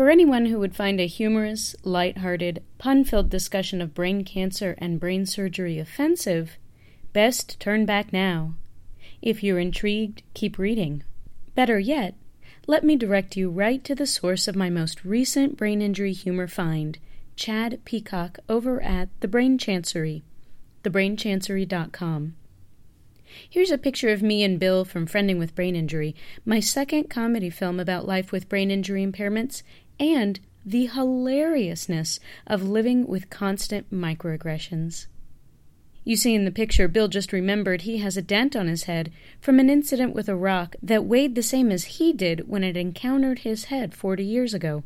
For anyone who would find a humorous, light-hearted, pun-filled discussion of brain cancer and brain surgery offensive, best turn back now. If you're intrigued, keep reading. Better yet, let me direct you right to the source of my most recent brain injury humor find, Chad Peacock over at The Brain Chancery, thebrainchancery.com. Here's a picture of me and Bill from Friending with Brain Injury, my second comedy film about life with brain injury impairments, and the hilariousness of living with constant microaggressions. You see in the picture, Bill just remembered he has a dent on his head from an incident with a rock that weighed the same as he did when it encountered his head 40 years ago.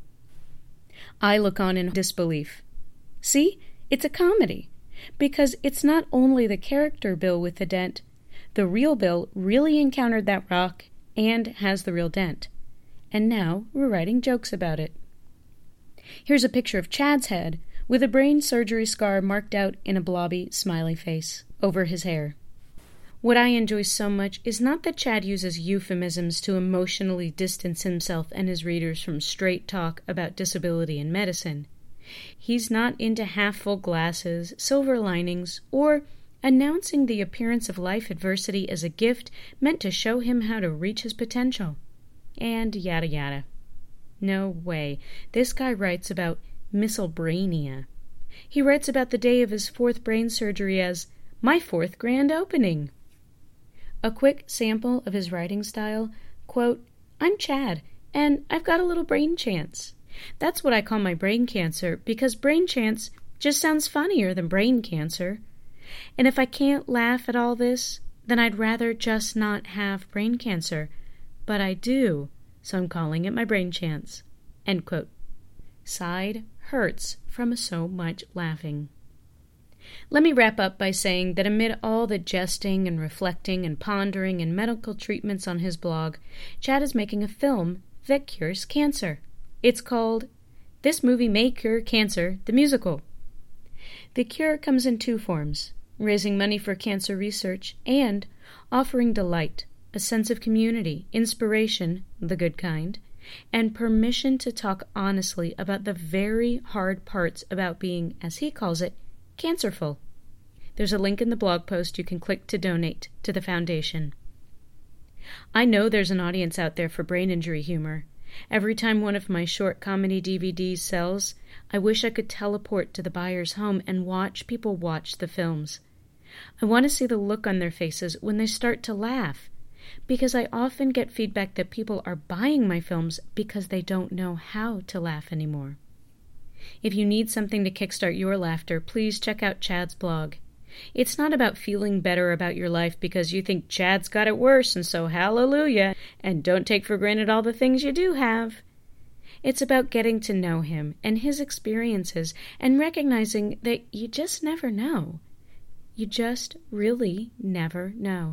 I look on in disbelief. See, it's a comedy, because it's not only the character Bill with the dent, the real Bill really encountered that rock and has the real dent. And now we're writing jokes about it. Here's a picture of Chad's head with a brain surgery scar marked out in a blobby, smiley face over his hair. What I enjoy so much is not that Chad uses euphemisms to emotionally distance himself and his readers from straight talk about disability and medicine. He's not into half full glasses, silver linings, or announcing the appearance of life adversity as a gift meant to show him how to reach his potential. And yada yada. No way. This guy writes about misselbrania. He writes about the day of his fourth brain surgery as my fourth grand opening. A quick sample of his writing style quote, I'm Chad, and I've got a little brain chance. That's what I call my brain cancer because brain chance just sounds funnier than brain cancer. And if I can't laugh at all this, then I'd rather just not have brain cancer. But I do, so I'm calling it my brain chance. End quote. Side hurts from so much laughing. Let me wrap up by saying that amid all the jesting and reflecting and pondering and medical treatments on his blog, Chad is making a film that cures cancer. It's called This Movie May Cure Cancer, the musical. The cure comes in two forms raising money for cancer research and offering delight, a sense of community, inspiration, the good kind, and permission to talk honestly about the very hard parts about being, as he calls it, Cancerful. There's a link in the blog post you can click to donate to the foundation. I know there's an audience out there for brain injury humor. Every time one of my short comedy DVDs sells, I wish I could teleport to the buyer's home and watch people watch the films. I want to see the look on their faces when they start to laugh, because I often get feedback that people are buying my films because they don't know how to laugh anymore. If you need something to kickstart your laughter, please check out Chad's blog. It's not about feeling better about your life because you think Chad's got it worse and so hallelujah, and don't take for granted all the things you do have. It's about getting to know him and his experiences and recognizing that you just never know. You just really never know.